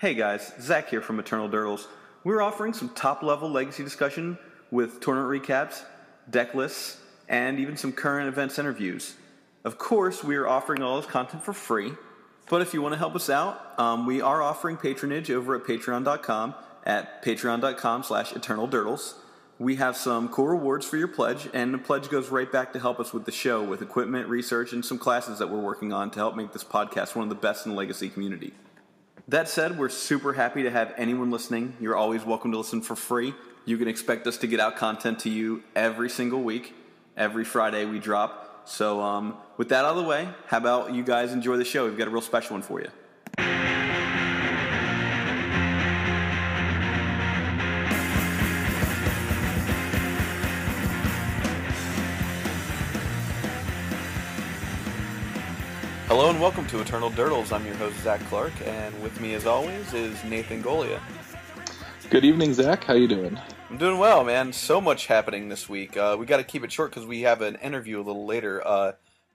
Hey guys, Zach here from Eternal Durdles. We're offering some top level legacy discussion with tournament recaps, deck lists, and even some current events interviews. Of course, we are offering all this content for free, but if you want to help us out, um, we are offering patronage over at patreon.com at patreon.com slash eternaldurdles. We have some cool rewards for your pledge, and the pledge goes right back to help us with the show with equipment, research, and some classes that we're working on to help make this podcast one of the best in the legacy community. That said, we're super happy to have anyone listening. You're always welcome to listen for free. You can expect us to get out content to you every single week. Every Friday we drop. So, um, with that out of the way, how about you guys enjoy the show? We've got a real special one for you. Hello and welcome to Eternal Durdles. I'm your host Zach Clark, and with me, as always, is Nathan Golia. Good evening, Zach. How you doing? I'm doing well, man. So much happening this week. Uh, we got to keep it short because we have an interview a little later. Uh,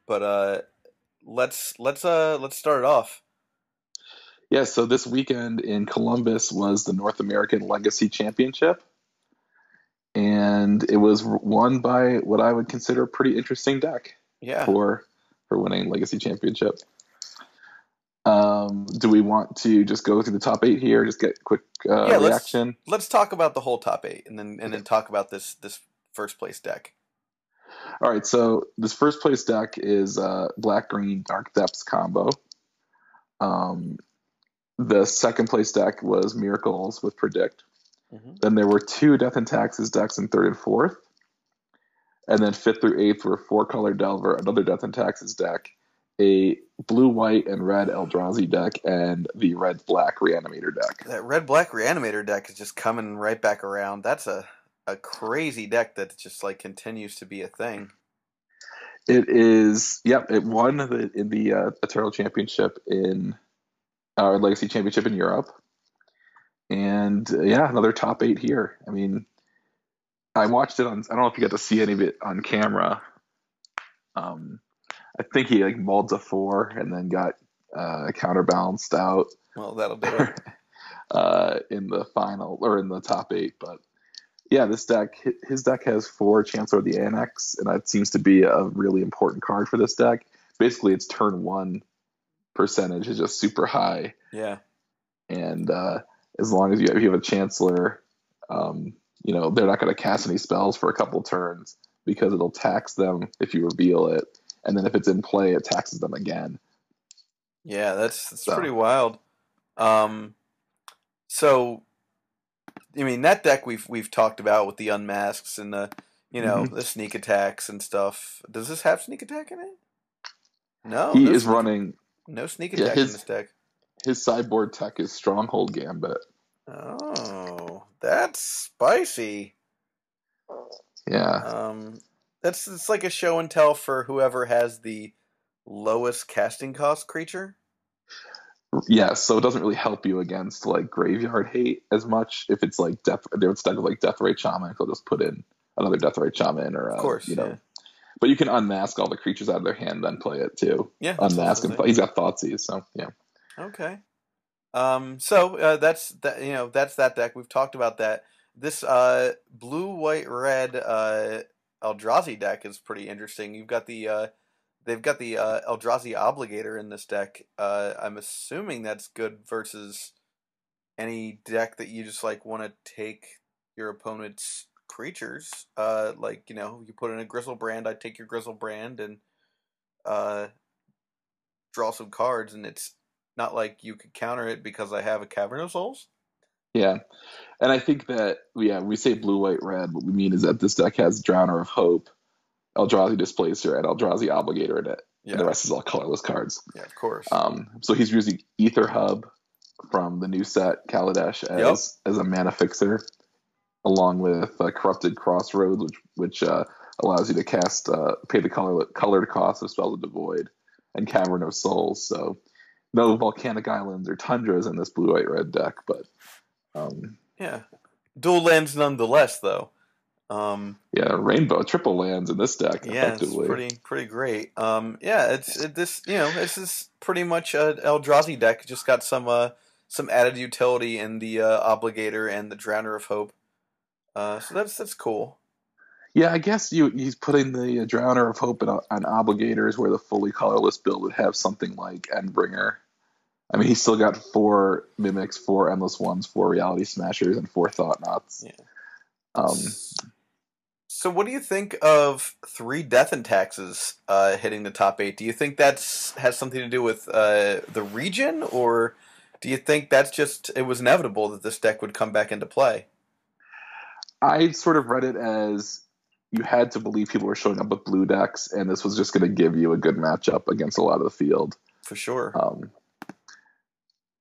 but uh, let's let's uh, let's start it off. Yeah. So this weekend in Columbus was the North American Legacy Championship, and it was won by what I would consider a pretty interesting deck. Yeah. For for winning Legacy Championship. Um, do we want to just go through the top eight here? Just get quick uh, yeah, reaction. Let's, let's talk about the whole top eight, and then and okay. then talk about this this first place deck. All right, so this first place deck is uh, black green dark depths combo. Um, the second place deck was miracles with predict. Mm-hmm. Then there were two death and taxes decks in third and fourth, and then fifth through eighth were four color delver, another death and taxes deck, a blue, white, and red Eldrazi deck, and the red black Reanimator deck. That red black Reanimator deck is just coming right back around. That's a a crazy deck that just like continues to be a thing. It is. Yep, it won the, in the uh, Eternal Championship in our uh, Legacy Championship in Europe, and uh, yeah, another top eight here. I mean, I watched it on. I don't know if you got to see any of it on camera. Um, I think he like molds a four and then got uh, counterbalanced out. Well, that'll do it. uh, in the final or in the top eight, but yeah, this deck his deck has four Chancellor of the Annex, and that seems to be a really important card for this deck. Basically, its turn one percentage is just super high. Yeah, and uh, as long as you have, you have a Chancellor, um, you know they're not going to cast any spells for a couple turns because it'll tax them if you reveal it and then if it's in play, it taxes them again. Yeah, that's that's so. pretty wild. Um, so, I mean, that deck we've we've talked about with the unmasks and the you know mm-hmm. the sneak attacks and stuff. Does this have sneak attack in it? No, he no is sneak, running. No sneak attack yeah, his, in this deck. His sideboard tech is Stronghold Gambit. Oh, that's spicy. Yeah. Um, that's it's like a show and tell for whoever has the lowest casting cost creature. Yeah, so it doesn't really help you against like graveyard hate as much. If it's like death, stuck with like Deathrite Shaman. They'll just put in another Deathrite Shaman or uh, of course, you know. Yeah. But you can unmask all the creatures out of their hand, then play it too. Yeah, unmask and play. he's got Thoughtseize, so yeah. Okay. Um. So uh, that's that. You know, that's that deck. We've talked about that. This uh, blue, white, red uh, Eldrazi deck is pretty interesting. You've got the uh, they've got the uh, Eldrazi Obligator in this deck. Uh, I'm assuming that's good versus any deck that you just like want to take your opponent's creatures. Uh, like you know, you put in a Griselbrand, I take your Griselbrand and uh, draw some cards, and it's not like you could counter it because I have a Cavern of Souls. Yeah, and I think that yeah, we say blue, white, red. What we mean is that this deck has Drowner of Hope, Eldrazi Displacer, and Eldrazi Obligator in it. Yeah. And the rest is all colorless cards. Yeah, of course. Um, so he's using Aether Hub from the new set Kaladesh as yep. as a mana fixer, along with uh, Corrupted Crossroads, which which uh, allows you to cast uh, pay the color colored cost of Spells of the Void, and Cavern of Souls. So no volcanic islands or tundras in this blue white red deck, but um, yeah, dual lands nonetheless, though. Um, yeah, rainbow triple lands in this deck. Yeah, it's pretty pretty great. Um, yeah, it's it, this you know this is pretty much a Eldrazi deck. Just got some uh, some added utility in the uh, Obligator and the Drowner of Hope. Uh, so that's that's cool. Yeah, I guess you he's putting the uh, Drowner of Hope on, on Obligators, where the fully colorless build would have something like Endbringer. I mean, he's still got four mimics, four endless ones, four reality smashers, and four Thought-Knots. Yeah. Um, So, what do you think of three death and taxes uh, hitting the top eight? Do you think that's has something to do with uh, the region, or do you think that's just it was inevitable that this deck would come back into play? I sort of read it as you had to believe people were showing up with blue decks, and this was just going to give you a good matchup against a lot of the field. For sure. Um,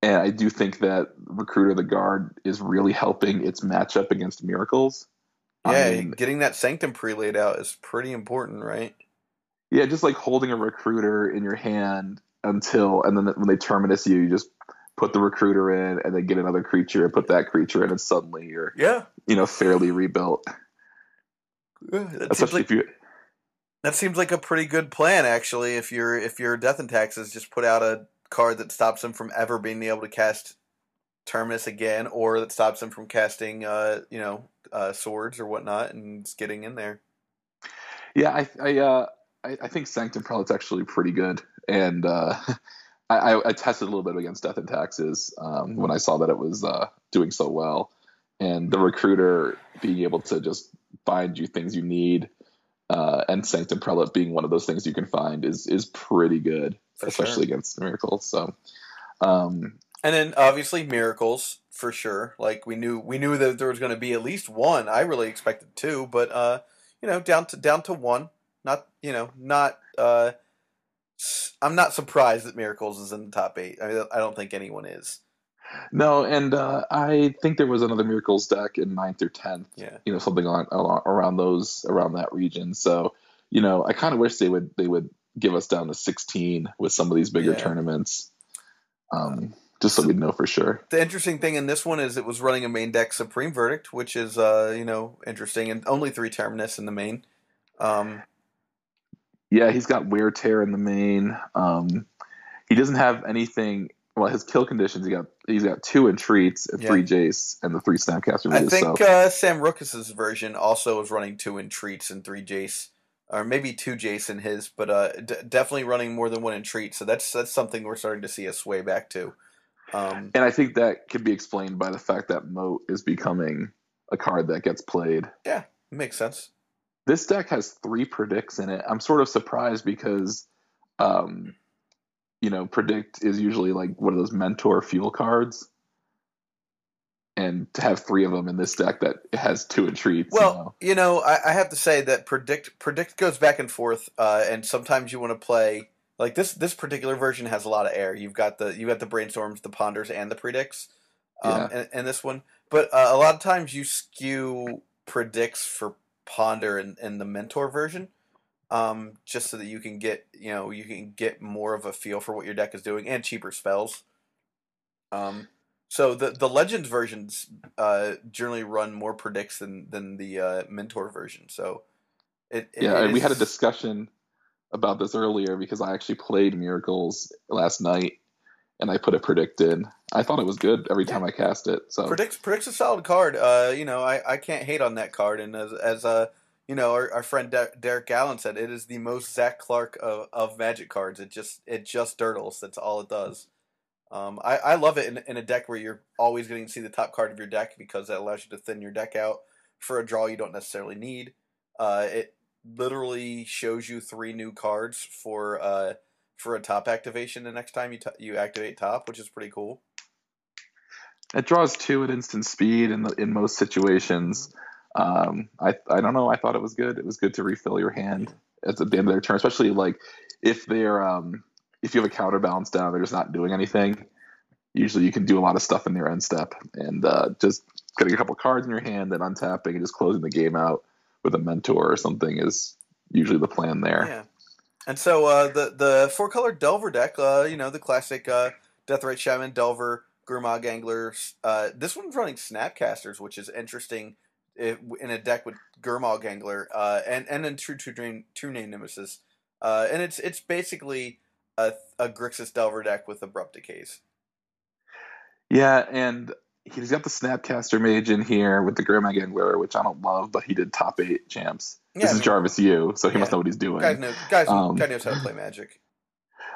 and I do think that Recruiter the Guard is really helping its matchup against Miracles. I yeah, mean- getting that Sanctum Prelate out is pretty important, right? Yeah, just like holding a Recruiter in your hand until, and then when they terminus you, you just put the Recruiter in, and then get another creature and put that creature in, and suddenly you're, Yeah. you know, fairly rebuilt. That seems, Especially like, if you, that seems like a pretty good plan, actually. If you're if you're death and taxes, just put out a card that stops them from ever being able to cast Terminus again, or that stops them from casting, uh, you know, uh, swords or whatnot, and just getting in there. Yeah, I I uh, I, I think Sanctum Prelate's actually pretty good, and uh, I, I, I tested a little bit against Death and Taxes um, when I saw that it was uh, doing so well, and the recruiter being able to just find you things you need, uh, and Sanctum Prelate being one of those things you can find is is pretty good, For especially against Miracles. So. Um, And then obviously miracles for sure. Like we knew we knew that there was going to be at least one. I really expected two, but uh, you know, down to down to one. Not you know, not. Uh, I'm not surprised that miracles is in the top eight. I mean, I don't think anyone is. no, and uh, I think there was another Miracles deck in ninth or tenth. Yeah. you know something on, along around those around that region. So you know, I kind of wish they would they would give us down to 16 with some of these bigger Yeah. tournaments, um, just so we'd know for sure. The interesting thing in this one is it was running a main deck Supreme Verdict, which is uh, you know interesting, and only three terminus in the main. Um, Yeah, he's got wear tear in the main. Um, he doesn't have anything. Well, his kill conditions. He got he's got two entreats and Yeah. three Jace and the three Snapcaster I think so uh, Sam Roukas's version also was running two entreats and three Jace, or maybe two Jason his, but uh, d- definitely running more than one entreat. So that's that's something we're starting to see a sway back to. Um, and I think that could be explained by the fact that Moat is becoming a card that gets played. Yeah, makes sense. this deck has three predicts in it. I'm sort of surprised because, um, you know, predict is usually like one of those mentor fuel cards, and to have three of them in this deck that has two entreats. Well, you know, I, I have to say that predict predict goes back and forth, uh, and sometimes you want to play like this. This particular version has a lot of air. You've got the you got the brainstorms, the ponders, and the predicts. Um, Yeah. and, and this one, but uh, a lot of times you skew predicts for ponder in, in the mentor version, um, just so that you can get you know you can get more of a feel for what your deck is doing and cheaper spells. Um, so the the legends versions uh, generally run more predicts than than the uh, mentor version. So it, it yeah, and we had a discussion about this earlier because I actually played Miracles last night, and I put a predict in. I thought it was good every time I cast it. So predicts predicts a solid card. Uh, you know, I, I can't hate on that card. And as as uh, you know, our, our friend De- Derek Gallen said, it is the most Zach Clark of, of Magic cards. It just it just durdles. That's all it does. Um, I, I love it in, in a deck where you're always getting to see the top card of your deck because that allows you to thin your deck out for a draw you don't necessarily need. Uh, it literally shows you three new cards for uh, for a top activation the next time you t- you activate top, which is pretty cool. it draws two at instant speed in the, in most situations. Um, I I don't know. I thought it was good. It was good to refill your hand at the end of their turn, especially like if they're um, if you have a counterbalance down, they're just not doing anything. Usually, you can do a lot of stuff in your end step, and uh, just getting a couple cards in your hand, then untapping and just closing the game out with a mentor or something is usually the plan there. Yeah. And so uh, the the four color Delver deck, uh, you know, the classic uh, Deathrite Shaman, Delver, Gurmag Angler. Uh, this one's running Snapcasters, which is interesting in a deck with Gurmag Angler uh, and and then True True Name True Name Nemesis. Uh, and it's it's basically a, a Grixis Delver deck with abrupt decays. Yeah, and he's got the Snapcaster Mage in here with the Gurmag Angler, which I don't love, but he did top eight champs. Yeah, this I is Jarvis Yu, so he must know what he's doing. Guys know, guys, Um, guy knows how to play Magic.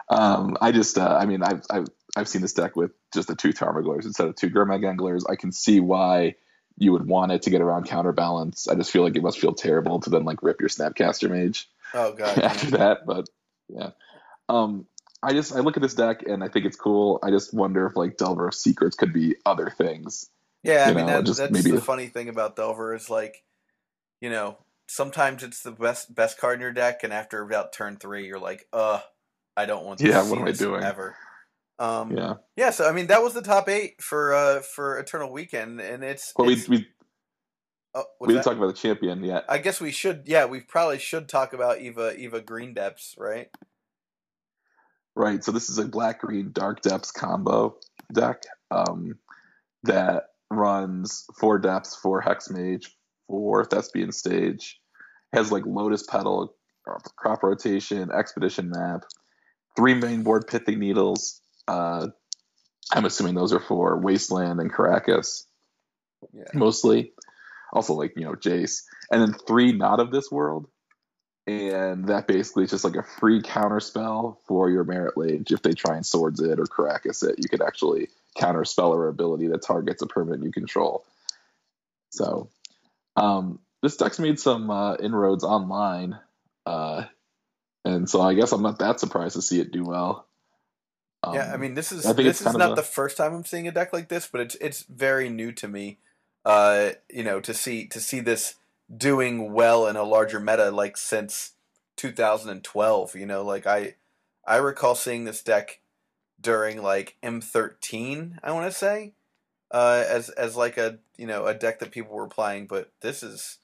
Um, I just, uh, I mean, I've, I've, I've seen this deck with just the two Tarmogoyfs instead of two Gurmag Anglers. I can see why you would want it to get around counterbalance. I just feel like it must feel terrible to then like rip your Snapcaster Mage Oh god. after that. But yeah, um, I just I look at this deck and I think it's cool. I just wonder if like Delver of Secrets could be other things. Yeah, I mean know, that, just that's maybe- the funny thing about Delver is like, you know, sometimes it's the best best card in your deck, and after about turn three, you're like, uh, I don't want to Yeah, see what am I doing? ever. Um, yeah. Yeah, so I mean that was the top eight for uh for Eternal Weekend, and it's, Well, we it's we, oh, we didn't that? talk about the champion yet. I guess we should. Yeah, we probably should talk about Eva Eva Green Depths, right? Right. So this is a black green dark depths combo deck um, that runs four depths, four hex mage, four thespian stage, has like lotus petal, crop rotation, expedition map, three main board pithing needles. Uh, I'm assuming those are for wasteland and Karakas Yeah. mostly. Also like you know Jace, and then three not of this world, and that basically is just like a free counter spell for your Marit Lage. If they try and swords it or Karakas it, you could actually counter spell or ability that targets a permanent you control. So, um, this deck's made some uh, inroads online, uh, and so I guess I'm not that surprised to see it do well. Um, yeah, I mean this is this is not a- the first time I'm seeing a deck like this, but it's it's very new to me. Uh, you know, to see to see this doing well in a larger meta like since 2012. You know, like I I recall seeing this deck during like M13. I want to say uh, as as like a you know a deck that people were playing, but this is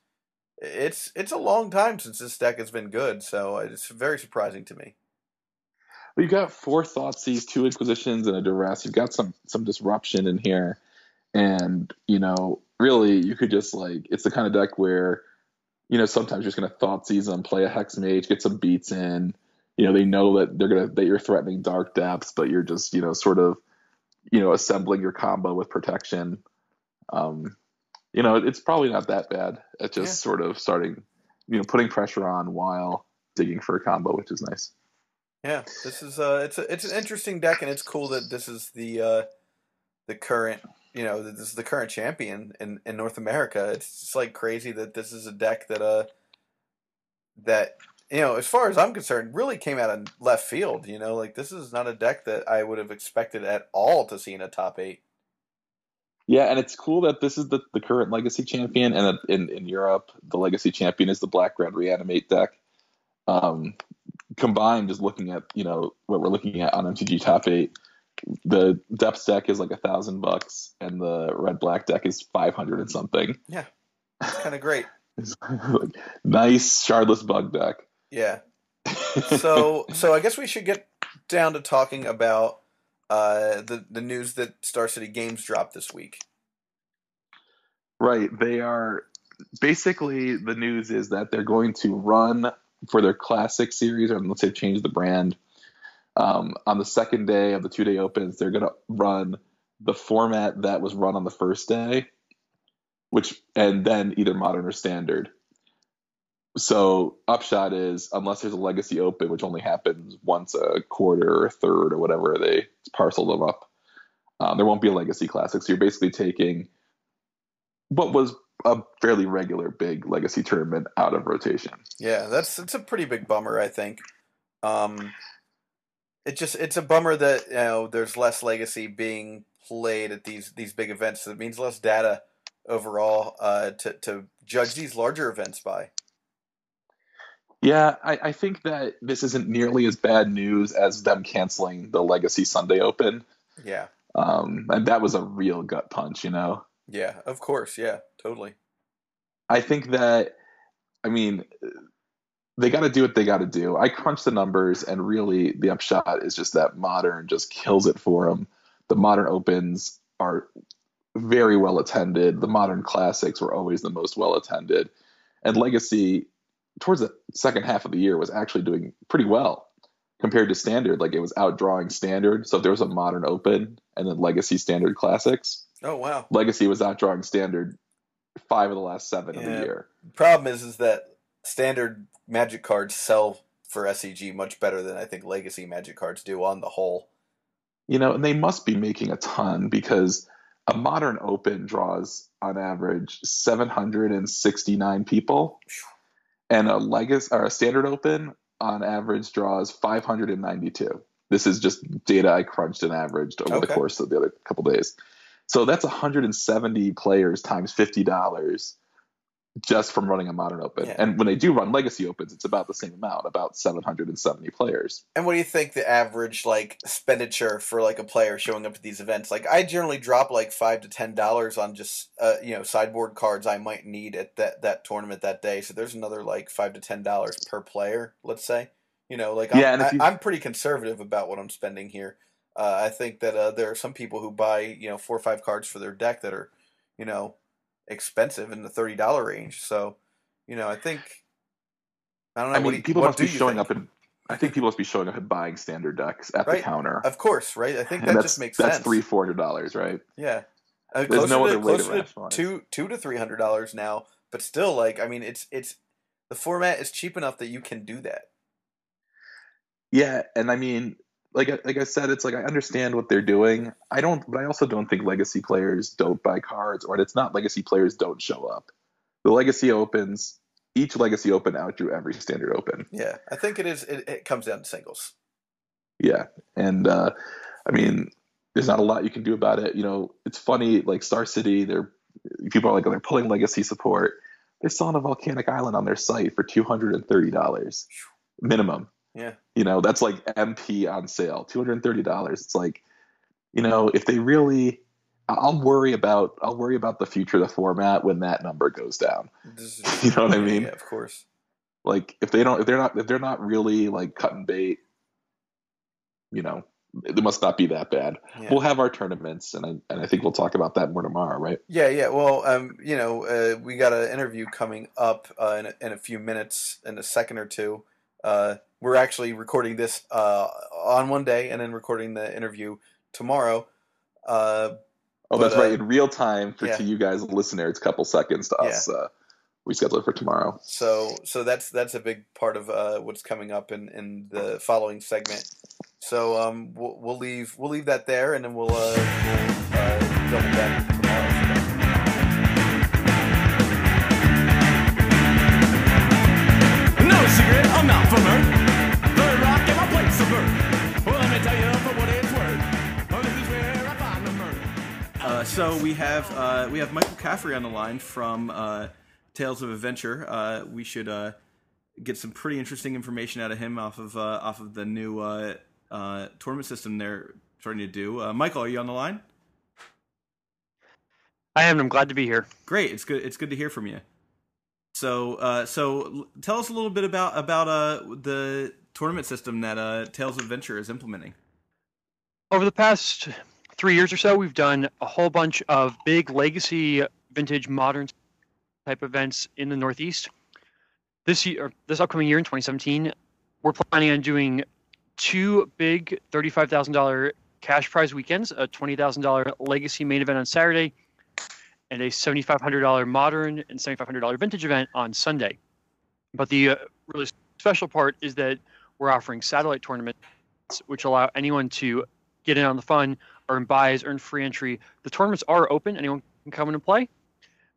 it's it's a long time since this deck has been good, so it's very surprising to me. We've got four thoughts, these two Inquisitions, and a Duress. You've got some some disruption in here, and you know, really, you could just like it's the kind of deck where, you know, sometimes you're just gonna Thoughtseize them, play a Hex Mage, get some beats in. You know, they know that they're gonna that you're threatening Dark Depths, but you're just you know sort of, you know, assembling your combo with protection. Um, you know, it's probably not that bad at just Yeah. sort of starting, you know, putting pressure on while digging for a combo, which is nice. Yeah, this is uh, it's a, it's an interesting deck, and it's cool that this is the uh, the current, you know, this is the current champion in, in North America. It's just like crazy that this is a deck that uh, that you know, as far as I'm concerned, really came out of left field. You know, like this is not a deck that I would have expected at all to see in a top eight. Yeah, and it's cool that this is the, the current legacy champion, and in, in Europe, the legacy champion is the Black Red Reanimate deck. Um, combined, just looking at you know what we're looking at on MTG Top Eight, the depth deck is like a thousand bucks, and the Red Black deck is five hundred and something. Yeah. It's kind of great. Like, nice Shardless Bug deck. Yeah. so so I guess we should get down to talking about uh, the the news that Star City Games dropped this week. Right. They are basically the news is that they're going to run for their classic series, or let's say change the brand. Um, on the second day of the two day opens, they're going to run the format that was run on the first day, which and then either modern or standard. So upshot is unless there's a legacy open, which only happens once a quarter or a third or whatever they parcel them up, um, there won't be a legacy classic. So you're basically taking what was a fairly regular big legacy tournament out of rotation. Yeah, that's it's a pretty big bummer. I think. Um, it just it's a bummer that you know there's less legacy being played at these these big events. So it means less data overall uh, to to judge these larger events by. Yeah, I, I think that this isn't nearly as bad news as them canceling the Legacy Sunday Open. Yeah, Um, and that was a real gut punch, you know? yeah, of course, yeah, totally. I think that, I mean, they got to do what they got to do. I crunched the numbers, and really the upshot is just that modern just kills it for them. The modern opens are very well attended. The modern classics were always the most well attended, and Legacy towards the second half of the year was actually doing pretty well compared to standard. Like it was outdrawing standard. So if there was a modern open and then legacy standard classics, Oh wow. legacy was outdrawing standard five of the last seven of the year. Problem is, is that standard Magic cards sell for SCG much better than I think Legacy Magic cards do on the whole. You know, and they must be making a ton because a modern open draws on average 769 people. And a legacy or a standard open on average draws 592 this is just data i crunched and averaged over the course of the other couple days. So that's 170 players times $50 just from running a modern open Yeah. and when they do run legacy opens it's about the same amount about 770 players And what do you think the average like expenditure for like a player showing up at these events? Like I generally drop like five to ten dollars on just uh, you know sideboard cards I might need at that that tournament that day. So there's another like five to ten dollars per player, let's say. You know, like I'm, Yeah, if I, you- I'm pretty conservative about what I'm spending here. Uh, I think that uh, there are some people who buy you know four or five cards for their deck that are you know expensive in the thirty dollar range. So you know I think I don't know. i mean you- people must be showing think? up and i think people must be showing up and buying standard decks at Right. the counter Of course, right? I think that just makes that's sense. three four hundred dollars right Yeah, uh, There's no other way to rationalize. two two to three hundred dollars now. But still, like I mean, it's it's the format is cheap enough that you can do that. Yeah, and I mean, like I- like I said, it's like I understand what they're doing. I don't, but I also don't think legacy players don't buy cards, or it's not legacy players don't show up. The legacy opens, each legacy open outdrew every standard open. Yeah, I think it is. It, it comes down to singles. Yeah, and uh, I mean, there's not a lot you can do about it. You know, it's funny. Like Star City, they're people are like they're pulling legacy support. They're selling a volcanic island on their site for two hundred and thirty dollars minimum. Yeah. You know, that's like MP on sale, two hundred and thirty dollars. It's like, you know, if they really, I'll worry about I'll worry about the future of the format when that number goes down. Is- You know what I mean? Yeah, of course. Like if they don't, if they're not, if they're not really like cutting bait, you know, it must not be that bad. Yeah. We'll have our tournaments, and I and I think we'll talk about that more tomorrow, right? Yeah, yeah. Well, um, you know, uh, we got an interview coming up uh, in, a, in a few minutes, in a second or two. Uh, we're actually recording this uh, on one day and then recording the interview tomorrow. Uh, Oh, But, that's uh, right. In real time for yeah. to you guys, listeners, it's a couple seconds to us. Uh, we schedule it for tomorrow. so, so that's that's a big part of uh, what's coming up in, in the following segment. So, um, we'll, we'll leave we'll leave that there, and then we'll, uh, we'll uh, double back so we have uh, we have Michael Caffrey on the line from uh, Tales of Adventure. Uh, we should uh, get some pretty interesting information out of him off of uh, off of the new uh, uh, tournament system they're starting to do. Uh, Michael, are you on the line? I am. I'm glad to be here. Great, it's good. It's good to hear from you. So, uh, so tell us a little bit about about uh, the tournament system that uh, Tales of Adventure is implementing. Over the past three years or so, we've done a whole bunch of big legacy, vintage, modern type events in the Northeast. This year, this upcoming year in 2017, we're planning on doing two big $35,000 cash prize weekends: a $20,000 legacy main event on Saturday, and a $7,500 modern and $7,500 vintage event on Sunday. But the uh, really special part is that we're offering satellite tournaments, which allow anyone to get in on the fun, earn buys, earn free entry. The tournaments are open; anyone can come in and play.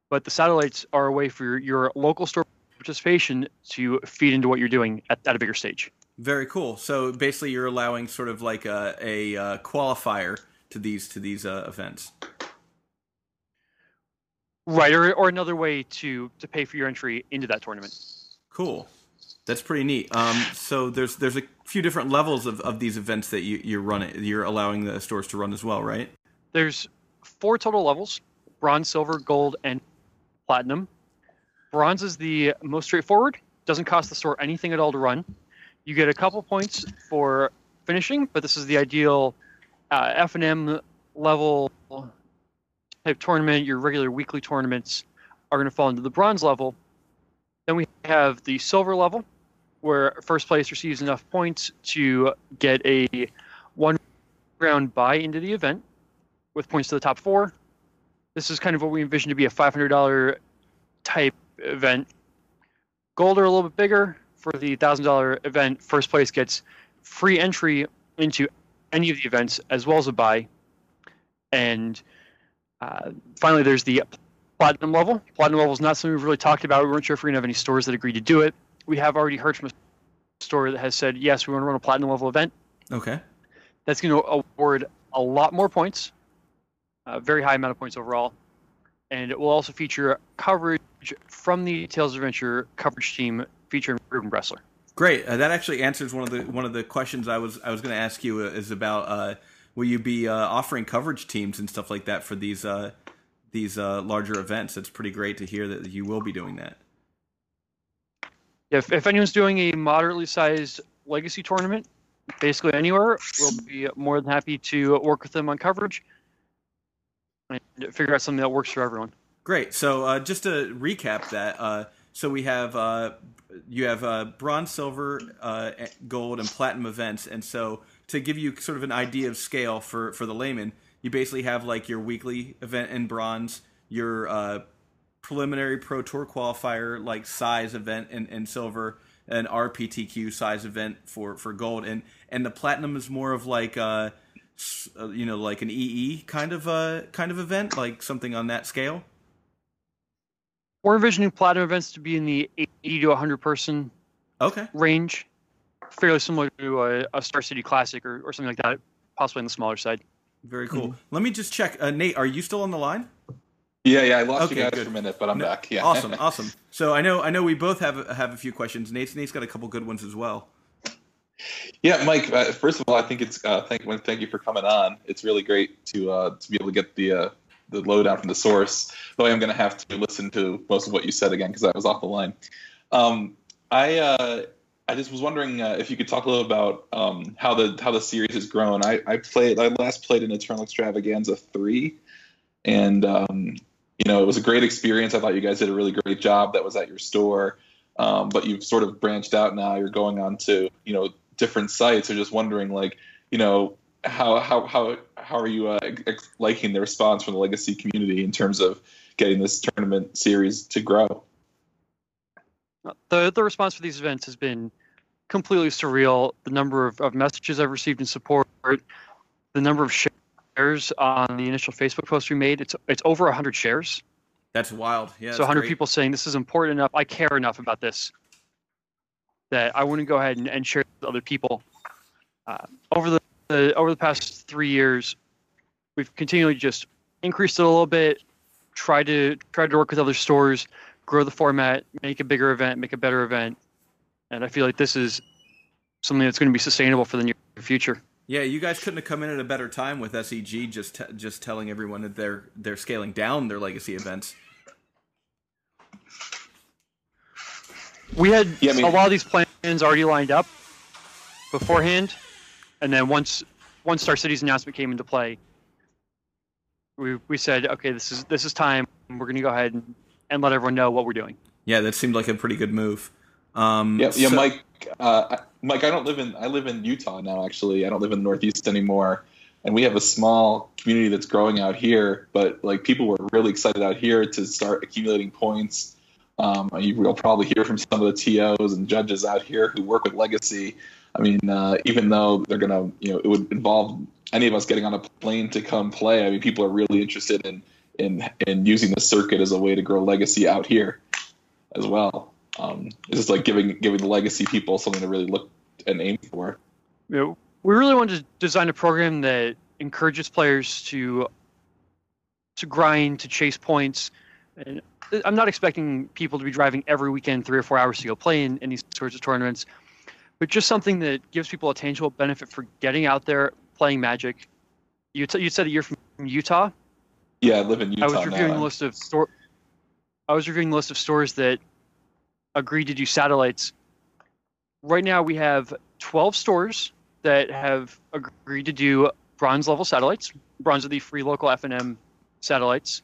But the satellites are a way for your, your local store participation to feed into what you're doing at, at a bigger stage. Very cool. So basically, you're allowing sort of like a, a uh, qualifier to these to these uh, events. Right, or, or another way to to pay for your entry into that tournament. Cool. That's pretty neat. Um, so there's there's a few different levels of, of these events that you, you're running. You're allowing the stores to run as well, right? There's four total levels: bronze, silver, gold, and platinum. Bronze is the most straightforward. Doesn't cost the store anything at all to run. You get a couple points for finishing, but this is the ideal uh, F and M level type tournament. Your regular weekly tournaments are going to fall into the bronze level. Then we have the silver level, where first place receives enough points to get a one round buy into the event with points to the top four. This is kind of what we envision to be a $500 type event. Gold are a little bit bigger. For the $1,000 event, first place gets free entry into any of the events as well as a buy. And uh, finally, there's the platinum level. Platinum level is not something we've really talked about. We weren't sure if we're going to have any stores that agreed to do it. We have already heard from a store that has said, yes, we want to run a platinum level event. Okay. That's going to award a lot more points, a very high amount of points overall. And it will also feature coverage from the Tales Adventure coverage team featuring Ruben Bressler. Great. Uh, that actually answers one of the one of the questions I was I was going to ask you uh, is about uh, will you be uh, offering coverage teams and stuff like that for these uh, these uh, larger events? It's pretty great to hear that you will be doing that. If, if anyone's doing a moderately sized legacy tournament, basically anywhere, we'll be more than happy to work with them on coverage and figure out something that works for everyone. Great. So uh, just to recap that, uh, so we have uh, you have uh, bronze, silver, uh, gold, and platinum events, and so to give you sort of an idea of scale for for the layman, you basically have like your weekly event in bronze, your uh, preliminary pro tour qualifier like size event in, in silver, an RPTQ size event for for gold, and and the platinum is more of like uh, uh, you know like an EE kind of uh kind of event, like something on that scale. We're envisioning platinum events to be in the 80 to 100 person Okay. range, fairly similar to a, a Star City Classic or, or something like that, possibly on the smaller side. Very cool. Let me just check. Uh, Nate, are you still on the line? Yeah, yeah, I lost Okay, you guys good. for a minute, but I'm No, back. Yeah. Awesome, awesome. So I know I know we both have have a few questions. Nate's Nate's got a couple good ones as well. Yeah, Mike. Uh, first of all, I think it's uh, thank thank you for coming on. It's really great to uh, to be able to get the uh, the lowdown from the source. Though I am going to have to listen to most of what you said again because I was off the line. Um, I uh, I just was wondering uh, if you could talk a little about um, how the how the series has grown. I, I played I last played an Eternal Extravaganza three, and um, you know it was a great experience. I thought you guys did a really great job. That was at your store, um, but you've sort of branched out now. You're going on to you know different sites. I'm just wondering like you know how how how how are you uh, ex- liking the response from the legacy community in terms of getting this tournament series to grow? The the response for these events has been completely surreal. The number of, of messages I've received in support, the number of shares on the initial Facebook post we made, it's it's over 100 shares. That's wild. Yeah. so 100 great. people saying this is important enough, I care enough about this that I want to go ahead and, and share it with other people. Uh, over the, the over the past three years, we've continually just increased it a little bit, try to try to work with other stores, grow the format, make a bigger event, make a better event, and I feel like this is something that's going to be sustainable for the near future. Yeah, you guys couldn't have come in at a better time with SCG just t- just telling everyone that they're they're scaling down their legacy events. We had Yeah, I mean- a lot of these plans already lined up beforehand, and then once once Star City's announcement came into play, we we said, okay, this is this is time. We're going to go ahead and, and let everyone know what we're doing. Yeah, that seemed like a pretty good move. Um, Yeah, yeah, so- Mike. Uh, I- Mike, I don't live in I live in Utah now. Actually, I don't live in the Northeast anymore, and we have a small community that's growing out here. But like people were really excited out here to start accumulating points. Um, you will probably hear from some of the TOs and judges out here who work with Legacy. I mean, uh, even though they're gonna, you know, it would involve any of us getting on a plane to come play. I mean, people are really interested in in in using the circuit as a way to grow Legacy out here as well. Um, it's just like giving giving the legacy people something to really look and aim for. You know, we really wanted to design a program that encourages players to to grind, to chase points. And I'm not expecting people to be driving every weekend three or four hours to go play in, in these sorts of tournaments, but just something that gives people a tangible benefit for getting out there, playing Magic. You, t- you said that you're from Utah. Yeah, I live in Utah I was reviewing now. the list of store. I was reviewing the list of stores that agreed to do satellites. Right now, we have 12 stores that have agreed to do bronze level satellites. Bronze are the free local FNM satellites.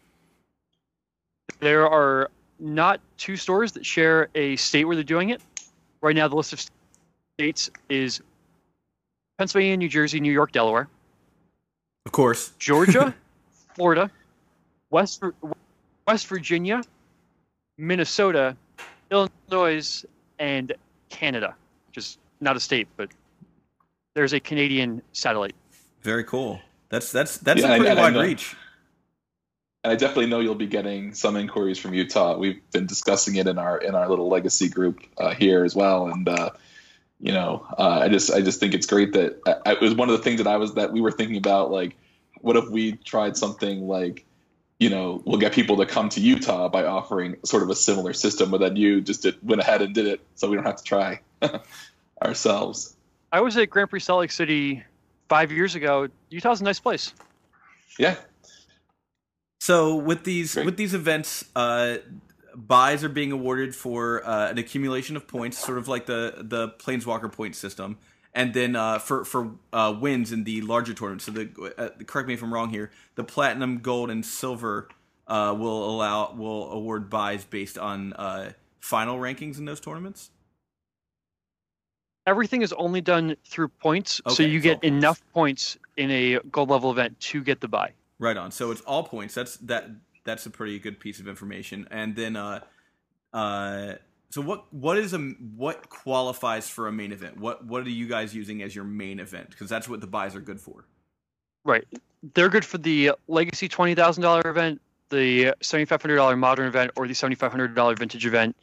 There are not two stores that share a state where they're doing it. Right now, the list of states is Pennsylvania, New Jersey, New York, Delaware, Of course. Georgia, Florida, West West Virginia, Minnesota, Illinois, and Canada, which is not a state, but there's a Canadian satellite. Very cool. That's that's that's Yeah, a pretty I wide know- reach. And I definitely know you'll be getting some inquiries from Utah. We've been discussing it in our in our little legacy group uh, here as well, and uh, you know, uh, I just I just think it's great that I, it was one of the things that I was that we were thinking about. Like, what if we tried something like, you know, we'll get people to come to Utah by offering sort of a similar system, but then you just did, went ahead and did it, so we don't have to try ourselves. I was at Grand Prix Salt Lake City five years ago. Utah's a nice place. Yeah, So with these Great. with these events, uh, buys are being awarded for uh, an accumulation of points, sort of like the the Planeswalker point system, and then uh, for for uh, wins in the larger tournaments. So the uh, correct me if I'm wrong here. The platinum, gold, and silver uh, will allow will award buys based on uh, final rankings in those tournaments. Everything is only done through points, so you get all points. enough points in a gold level event to get the buy. Right on. So it's all points. That's that. That's a pretty good piece of information. And then, uh, uh, so what? What is a what qualifies for a main event? What What are you guys using as your main event? Because that's what the buys are good for. Right. They're good for the Legacy twenty thousand dollar event, the seventy five hundred dollar modern event, or the seventy five hundred dollar vintage event.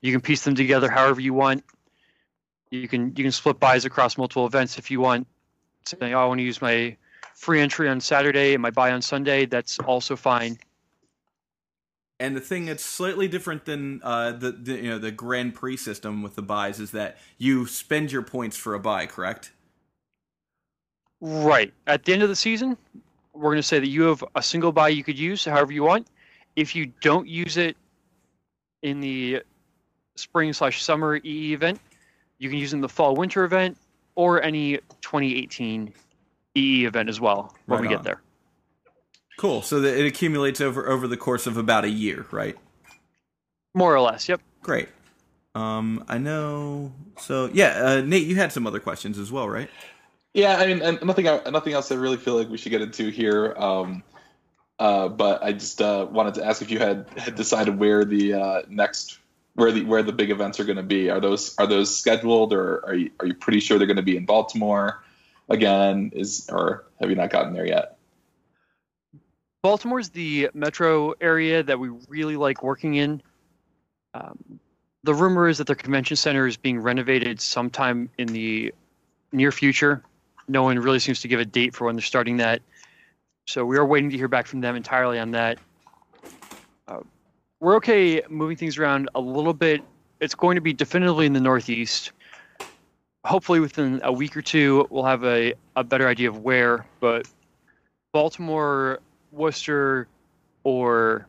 You can piece them together however you want. You can you can split buys across multiple events if you want. Saying, oh, I want to use my free entry on Saturday and my buy on Sunday. That's also fine. And the thing that's slightly different than uh, the, the you know the Grand Prix system with the buys is that you spend your points for a buy. Correct. Right. At the end of the season, we're going to say that you have a single buy you could use however you want. If you don't use it in the spring slash summer EE event, you can use it in the fall winter event or any 2018 EE event as well when Right we on. get there. Cool. So that it accumulates over over the course of about a year, right? More or less. Yep. Great. Um, I know. So yeah, uh, Nate, you had some other questions as well, right? Yeah, I mean, and nothing, nothing else. I really feel like we should get into here. Um, uh, but I just uh, wanted to ask if you had, had decided where the uh, next, where the where the big events are going to be. Are those are those scheduled, or are you are you pretty sure they're going to be in Baltimore again? Is or have you not gotten there yet? Baltimore's the metro area that we really like working in. Um, the rumor is that their convention center is being renovated sometime in the near future. No one really seems to give a date for when they're starting that. So we are waiting to hear back from them entirely on that. Uh, we're okay moving things around a little bit. It's going to be definitively in the Northeast. Hopefully, within a week or two, we'll have a, a better idea of where. But Baltimore, Worcester, or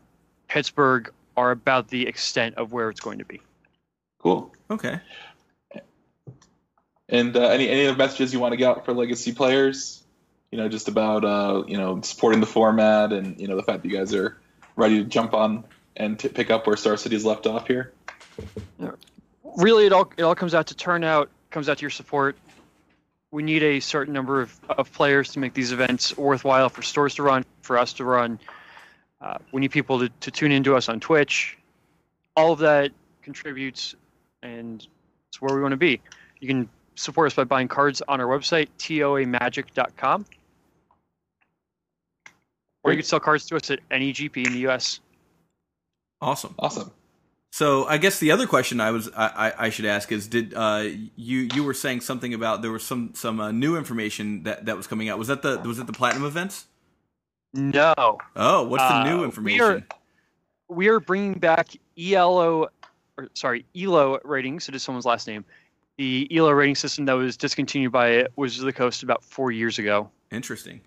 Pittsburgh are about the extent of where it's going to be. Cool. Okay. And uh, any any other messages you want to get out for legacy players? You know, just about uh, you know supporting the format and you know the fact that you guys are ready to jump on and t- pick up where Star City's left off here. Really, it all it all comes out to turnout, comes out to your support. We need a certain number of, of players to make these events worthwhile for stores to run, for us to run. Uh, we need people to, to tune into us on Twitch. All of that contributes, and it's where we want to be. You can support us by buying cards on our website, toamagic.com. Or you can sell cards to us at any GP in the US. Awesome. Awesome. So I guess the other question I was I, I, should ask is did uh, you you were saying something about there was some some uh, new information that, that was coming out was that the was it the platinum events? No. Oh, what's the Uh, new we information? are- we are bringing back ELO, or sorry, ELO ratings. It is someone's last name. The ELO rating system that was discontinued by Wizards of the Coast about four years ago. Interesting.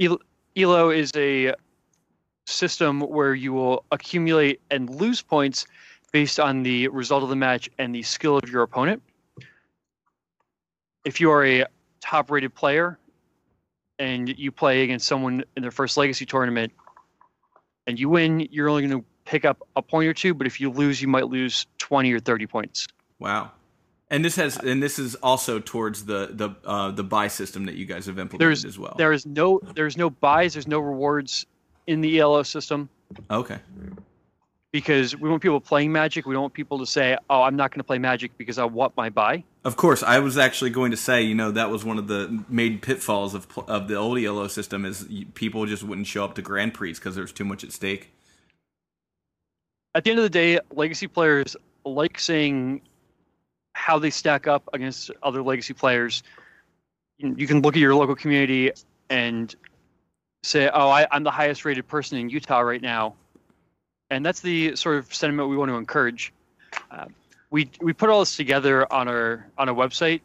EL- ELO is a system where you will accumulate and lose points based on the result of the match and the skill of your opponent. If you are a top rated player and you play against someone in their first legacy tournament and you win, you're only going to pick up a point or two, but if you lose, you might lose twenty or thirty points. Wow. And this has and this is also towards the the uh, the buy system that you guys have implemented There's as well. There is no there's no buys, there's no rewards in the ELO system Okay. because we want people playing Magic. We don't want people to say, "Oh, I'm not going to play Magic because I want my buy." Of course, I was actually going to say, you know, that was one of the main pitfalls of of the old ELO system is people just wouldn't show up to Grand Prix because there's too much at stake. At the end of the day, legacy players like seeing how they stack up against other legacy players. You you can look at your local community and say, "Oh, I, I'm the highest rated person in Utah right now," and that's the sort of sentiment we want to encourage. Uh, we we put all this together on our on our website.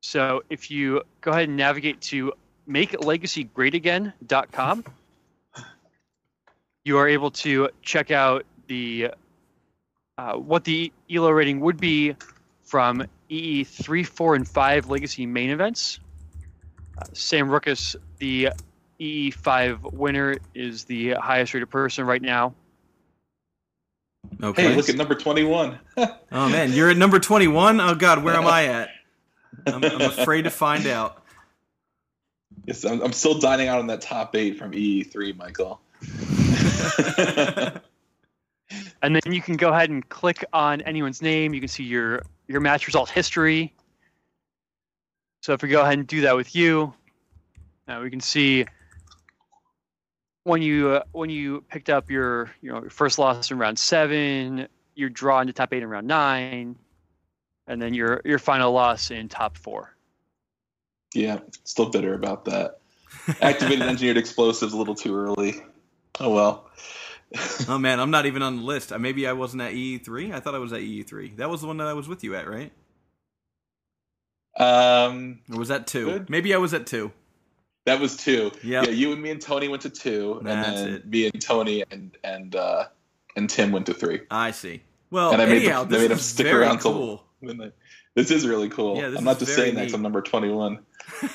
So if you go ahead and navigate to makelegacygreatagain.com, you are able to check out the uh, what the ELO rating would be from EE three, four, and five legacy main events. Uh, Sam Roukas, the EE five winner, is the highest rated person right now. Okay. Hey, look at number 21. oh man, you're at number 21. Oh god, where am I at? I'm, I'm afraid to find out. yes, I'm, I'm still dining out on that top eight from E3, Michael. And then you can go ahead and click on anyone's name. You can see your your match result history. So if we go ahead and do that with you, now we can see when you uh, when you picked up your you know your first loss in round seven, your draw into top eight in round nine, and then your your final loss in top four. yeah, still bitter about that. Activated engineered explosives a little too early. Oh well. Oh man, I'm not even on the list. Uh, Maybe I wasn't at EE3. I thought I was at EE3. That was the one that I was with you at, right? Um, Or was that two? Good. Maybe I was at two. That was two. Yep. Yeah, you and me and Tony went to two, That's and then it. me and Tony and and uh, and Tim went to three. I see. Well, And I made anyhow, them- they made them stick around till- cool. And then- This is really cool. Yeah, this I'm not just saying that neat. I'm number 21.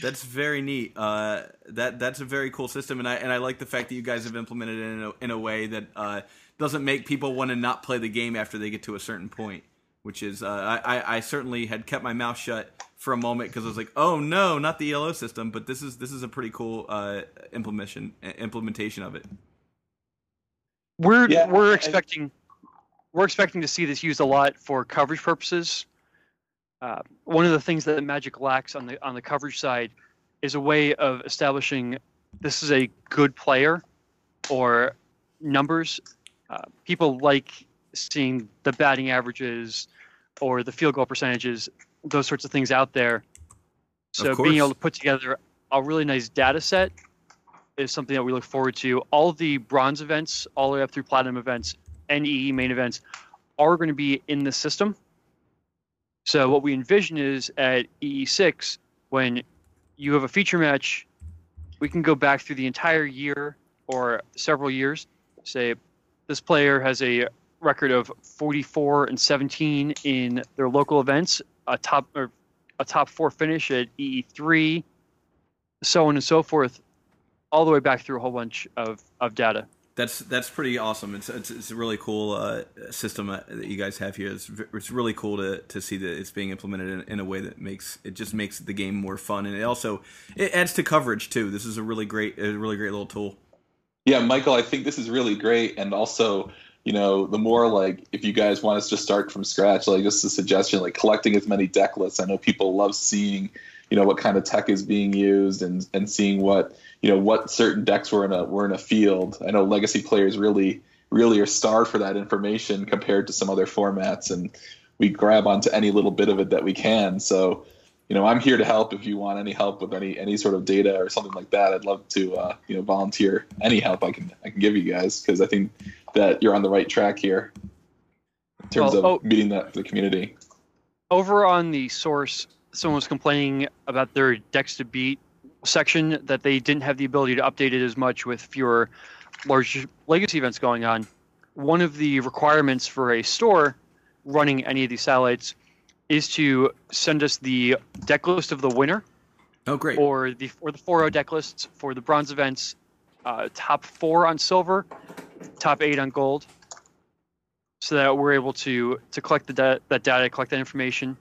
That's very neat. Uh, that that's a very cool system, and I and I like the fact that you guys have implemented it in a, in a way that uh, doesn't make people want to not play the game after they get to a certain point. Which is, uh, I, I I certainly had kept my mouth shut for a moment because I was like, oh no, not the ELO system. But this is this is a pretty cool uh, implementation implementation of it. We're Yeah, we're I- expecting we're expecting to see this used a lot for coverage purposes. Uh, one of the things that Magic lacks on the on the coverage side is a way of establishing this is a good player or numbers. Uh, people like seeing the batting averages or the field goal percentages, those sorts of things out there. So being able to put together a really nice data set is something that we look forward to. All the bronze events, all the way up through platinum events, and EE main events are going to be in the system. So what we envision is at EE6, when you have a feature match, we can go back through the entire year or several years. Say this player has a record of 44 and 17 in their local events, a top or a top four finish at EE3, so on and so forth, all the way back through a whole bunch of, of data. That's that's pretty awesome. It's it's, it's a really cool uh, system uh, that you guys have here. It's, it's really cool to, to see that it's being implemented in, in a way that makes it just makes the game more fun, and it also it adds to coverage too. This is a really great a really great little tool. Yeah, Michael, I think this is really great. And also, you know, the more like if you guys want us to start from scratch, like just a suggestion, like collecting as many deck lists. I know people love seeing, you know, what kind of tech is being used and and seeing what you know what certain decks were in a were in a field. I know legacy players really really are starved for that information compared to some other formats, and we grab onto any little bit of it that we can. So you know, I'm here to help if you want any help with any any sort of data or something like that. I'd love to uh, you know volunteer any help I can I can give you guys because I think that you're on the right track here in terms Well, of oh- meeting the, the community. over on the source, someone was complaining about their Decks to Beat section that they didn't have the ability to update it as much with fewer large legacy events going on. One of the requirements for a store running any of these satellites is to send us the deck list of the winner Oh, great! or the or the 4 deck lists for the bronze events uh, top four on silver, top eight on gold, so that we're able to to collect the that data, collect that information.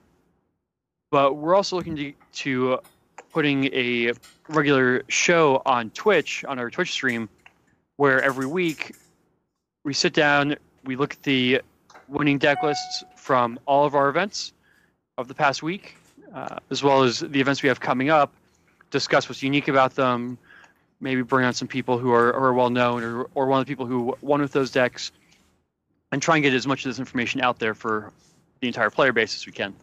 But we're also looking to to putting a regular show on Twitch on our Twitch stream, where every week we sit down, we look at the winning deck lists from all of our events of the past week, uh, as well as the events we have coming up, discuss what's unique about them, maybe bring on some people who are, are well known or, or one of the people who won with those decks, and try and get as much of this information out there for the entire player base as we can.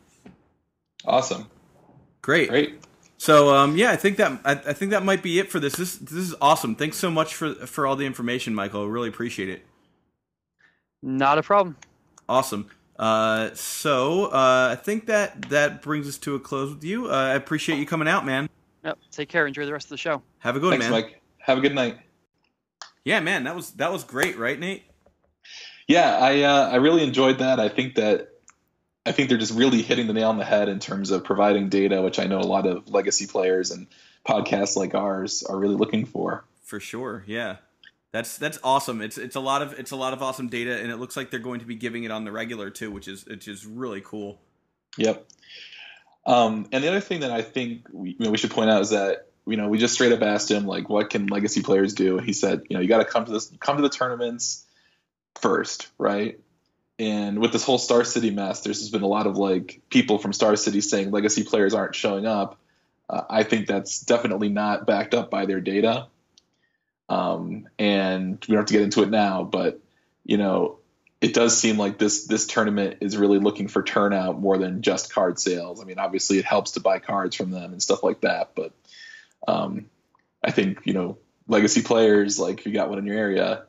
Awesome. Great. Great. So um, yeah, I think that I, I think that might be it for this. This this is awesome. Thanks so much for for all the information, Michael. I really appreciate it. Not a problem. Awesome. Uh, so uh, I think that that brings us to a close with you. Uh, I appreciate you coming out, man. Yep, take care. Enjoy the rest of the show. Have a good one, Thanks, man. Mike. Have a good night. Yeah, man, that was that was great, right, Nate? Yeah, I uh, I really enjoyed that. I think that I think they're just really hitting the nail on the head in terms of providing data, which I know a lot of legacy players and podcasts like ours are really looking for. For sure. Yeah. That's that's awesome. It's it's a lot of it's a lot of awesome data, and it looks like they're going to be giving it on the regular too, which is which is really cool. Yep. Um, and the other thing that I think we, you know, we should point out is that you know we just straight up asked him like, what can legacy players do? He said, you know, you got to come to this, come to the tournaments first, right? And with this whole Star City mess, there's been a lot of like people from Star City saying legacy players aren't showing up. Uh, I think that's definitely not backed up by their data. Um, and we don't have to get into it now, but you know, it does seem like this this tournament is really looking for turnout more than just card sales. I mean, obviously it helps to buy cards from them and stuff like that, but um, I think you know legacy players like you got one in your area,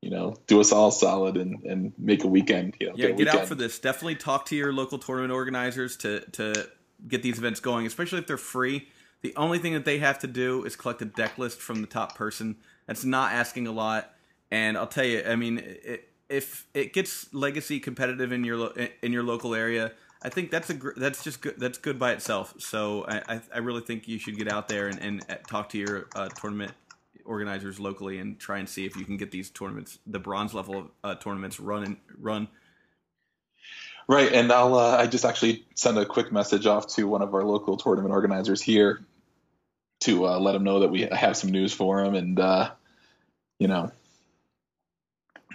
you know, do us all solid and and make a weekend. You know, Yeah, a get out for this. Definitely talk to your local tournament organizers to to get these events going, especially if they're free. The only thing that they have to do is collect a deck list from the top person. That's not asking a lot, and I'll tell you, I mean, it, if it gets legacy competitive in your lo- in your local area, I think that's a gr- that's just good. That's good by itself. So I I, really think you should get out there and, and uh, talk to your uh, tournament organizers locally and try and see if you can get these tournaments, the bronze level uh, tournaments, run and run. Right, and I'll uh, I just actually send a quick message off to one of our local tournament organizers here to uh, let him know that we have some news for him, and uh, you know,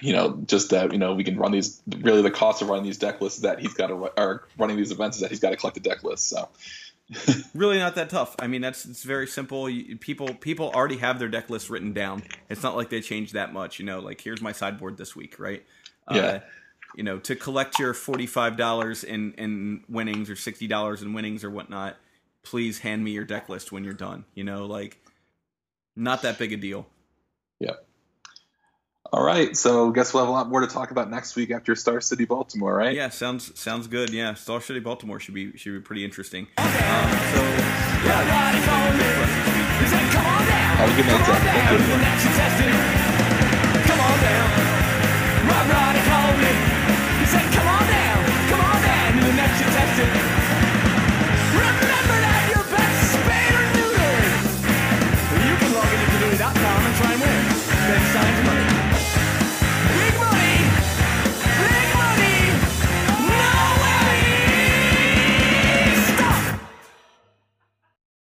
you know, just that you know we can run these. Really, the cost of running these deck lists is that he's got to or running these events is that he's got to collect a deck list. So really not that tough. I mean, that's it's very simple. You, people people already have their deck list written down. It's not like they changed that much. You know, like here's my sideboard this week, right? Yeah. Uh, you know, to collect your forty five dollars in in winnings or sixty dollars in winnings or whatnot, please hand me your deck list when you're done. You know, like not that big a deal. All right, so guess we'll have a lot more to talk about next week after Star City Baltimore, right? Yeah, sounds sounds good. Yeah, Star City Baltimore should be should be pretty interesting. Um, so yeah, He said, come on down. Have a good night, Zach. Thank you.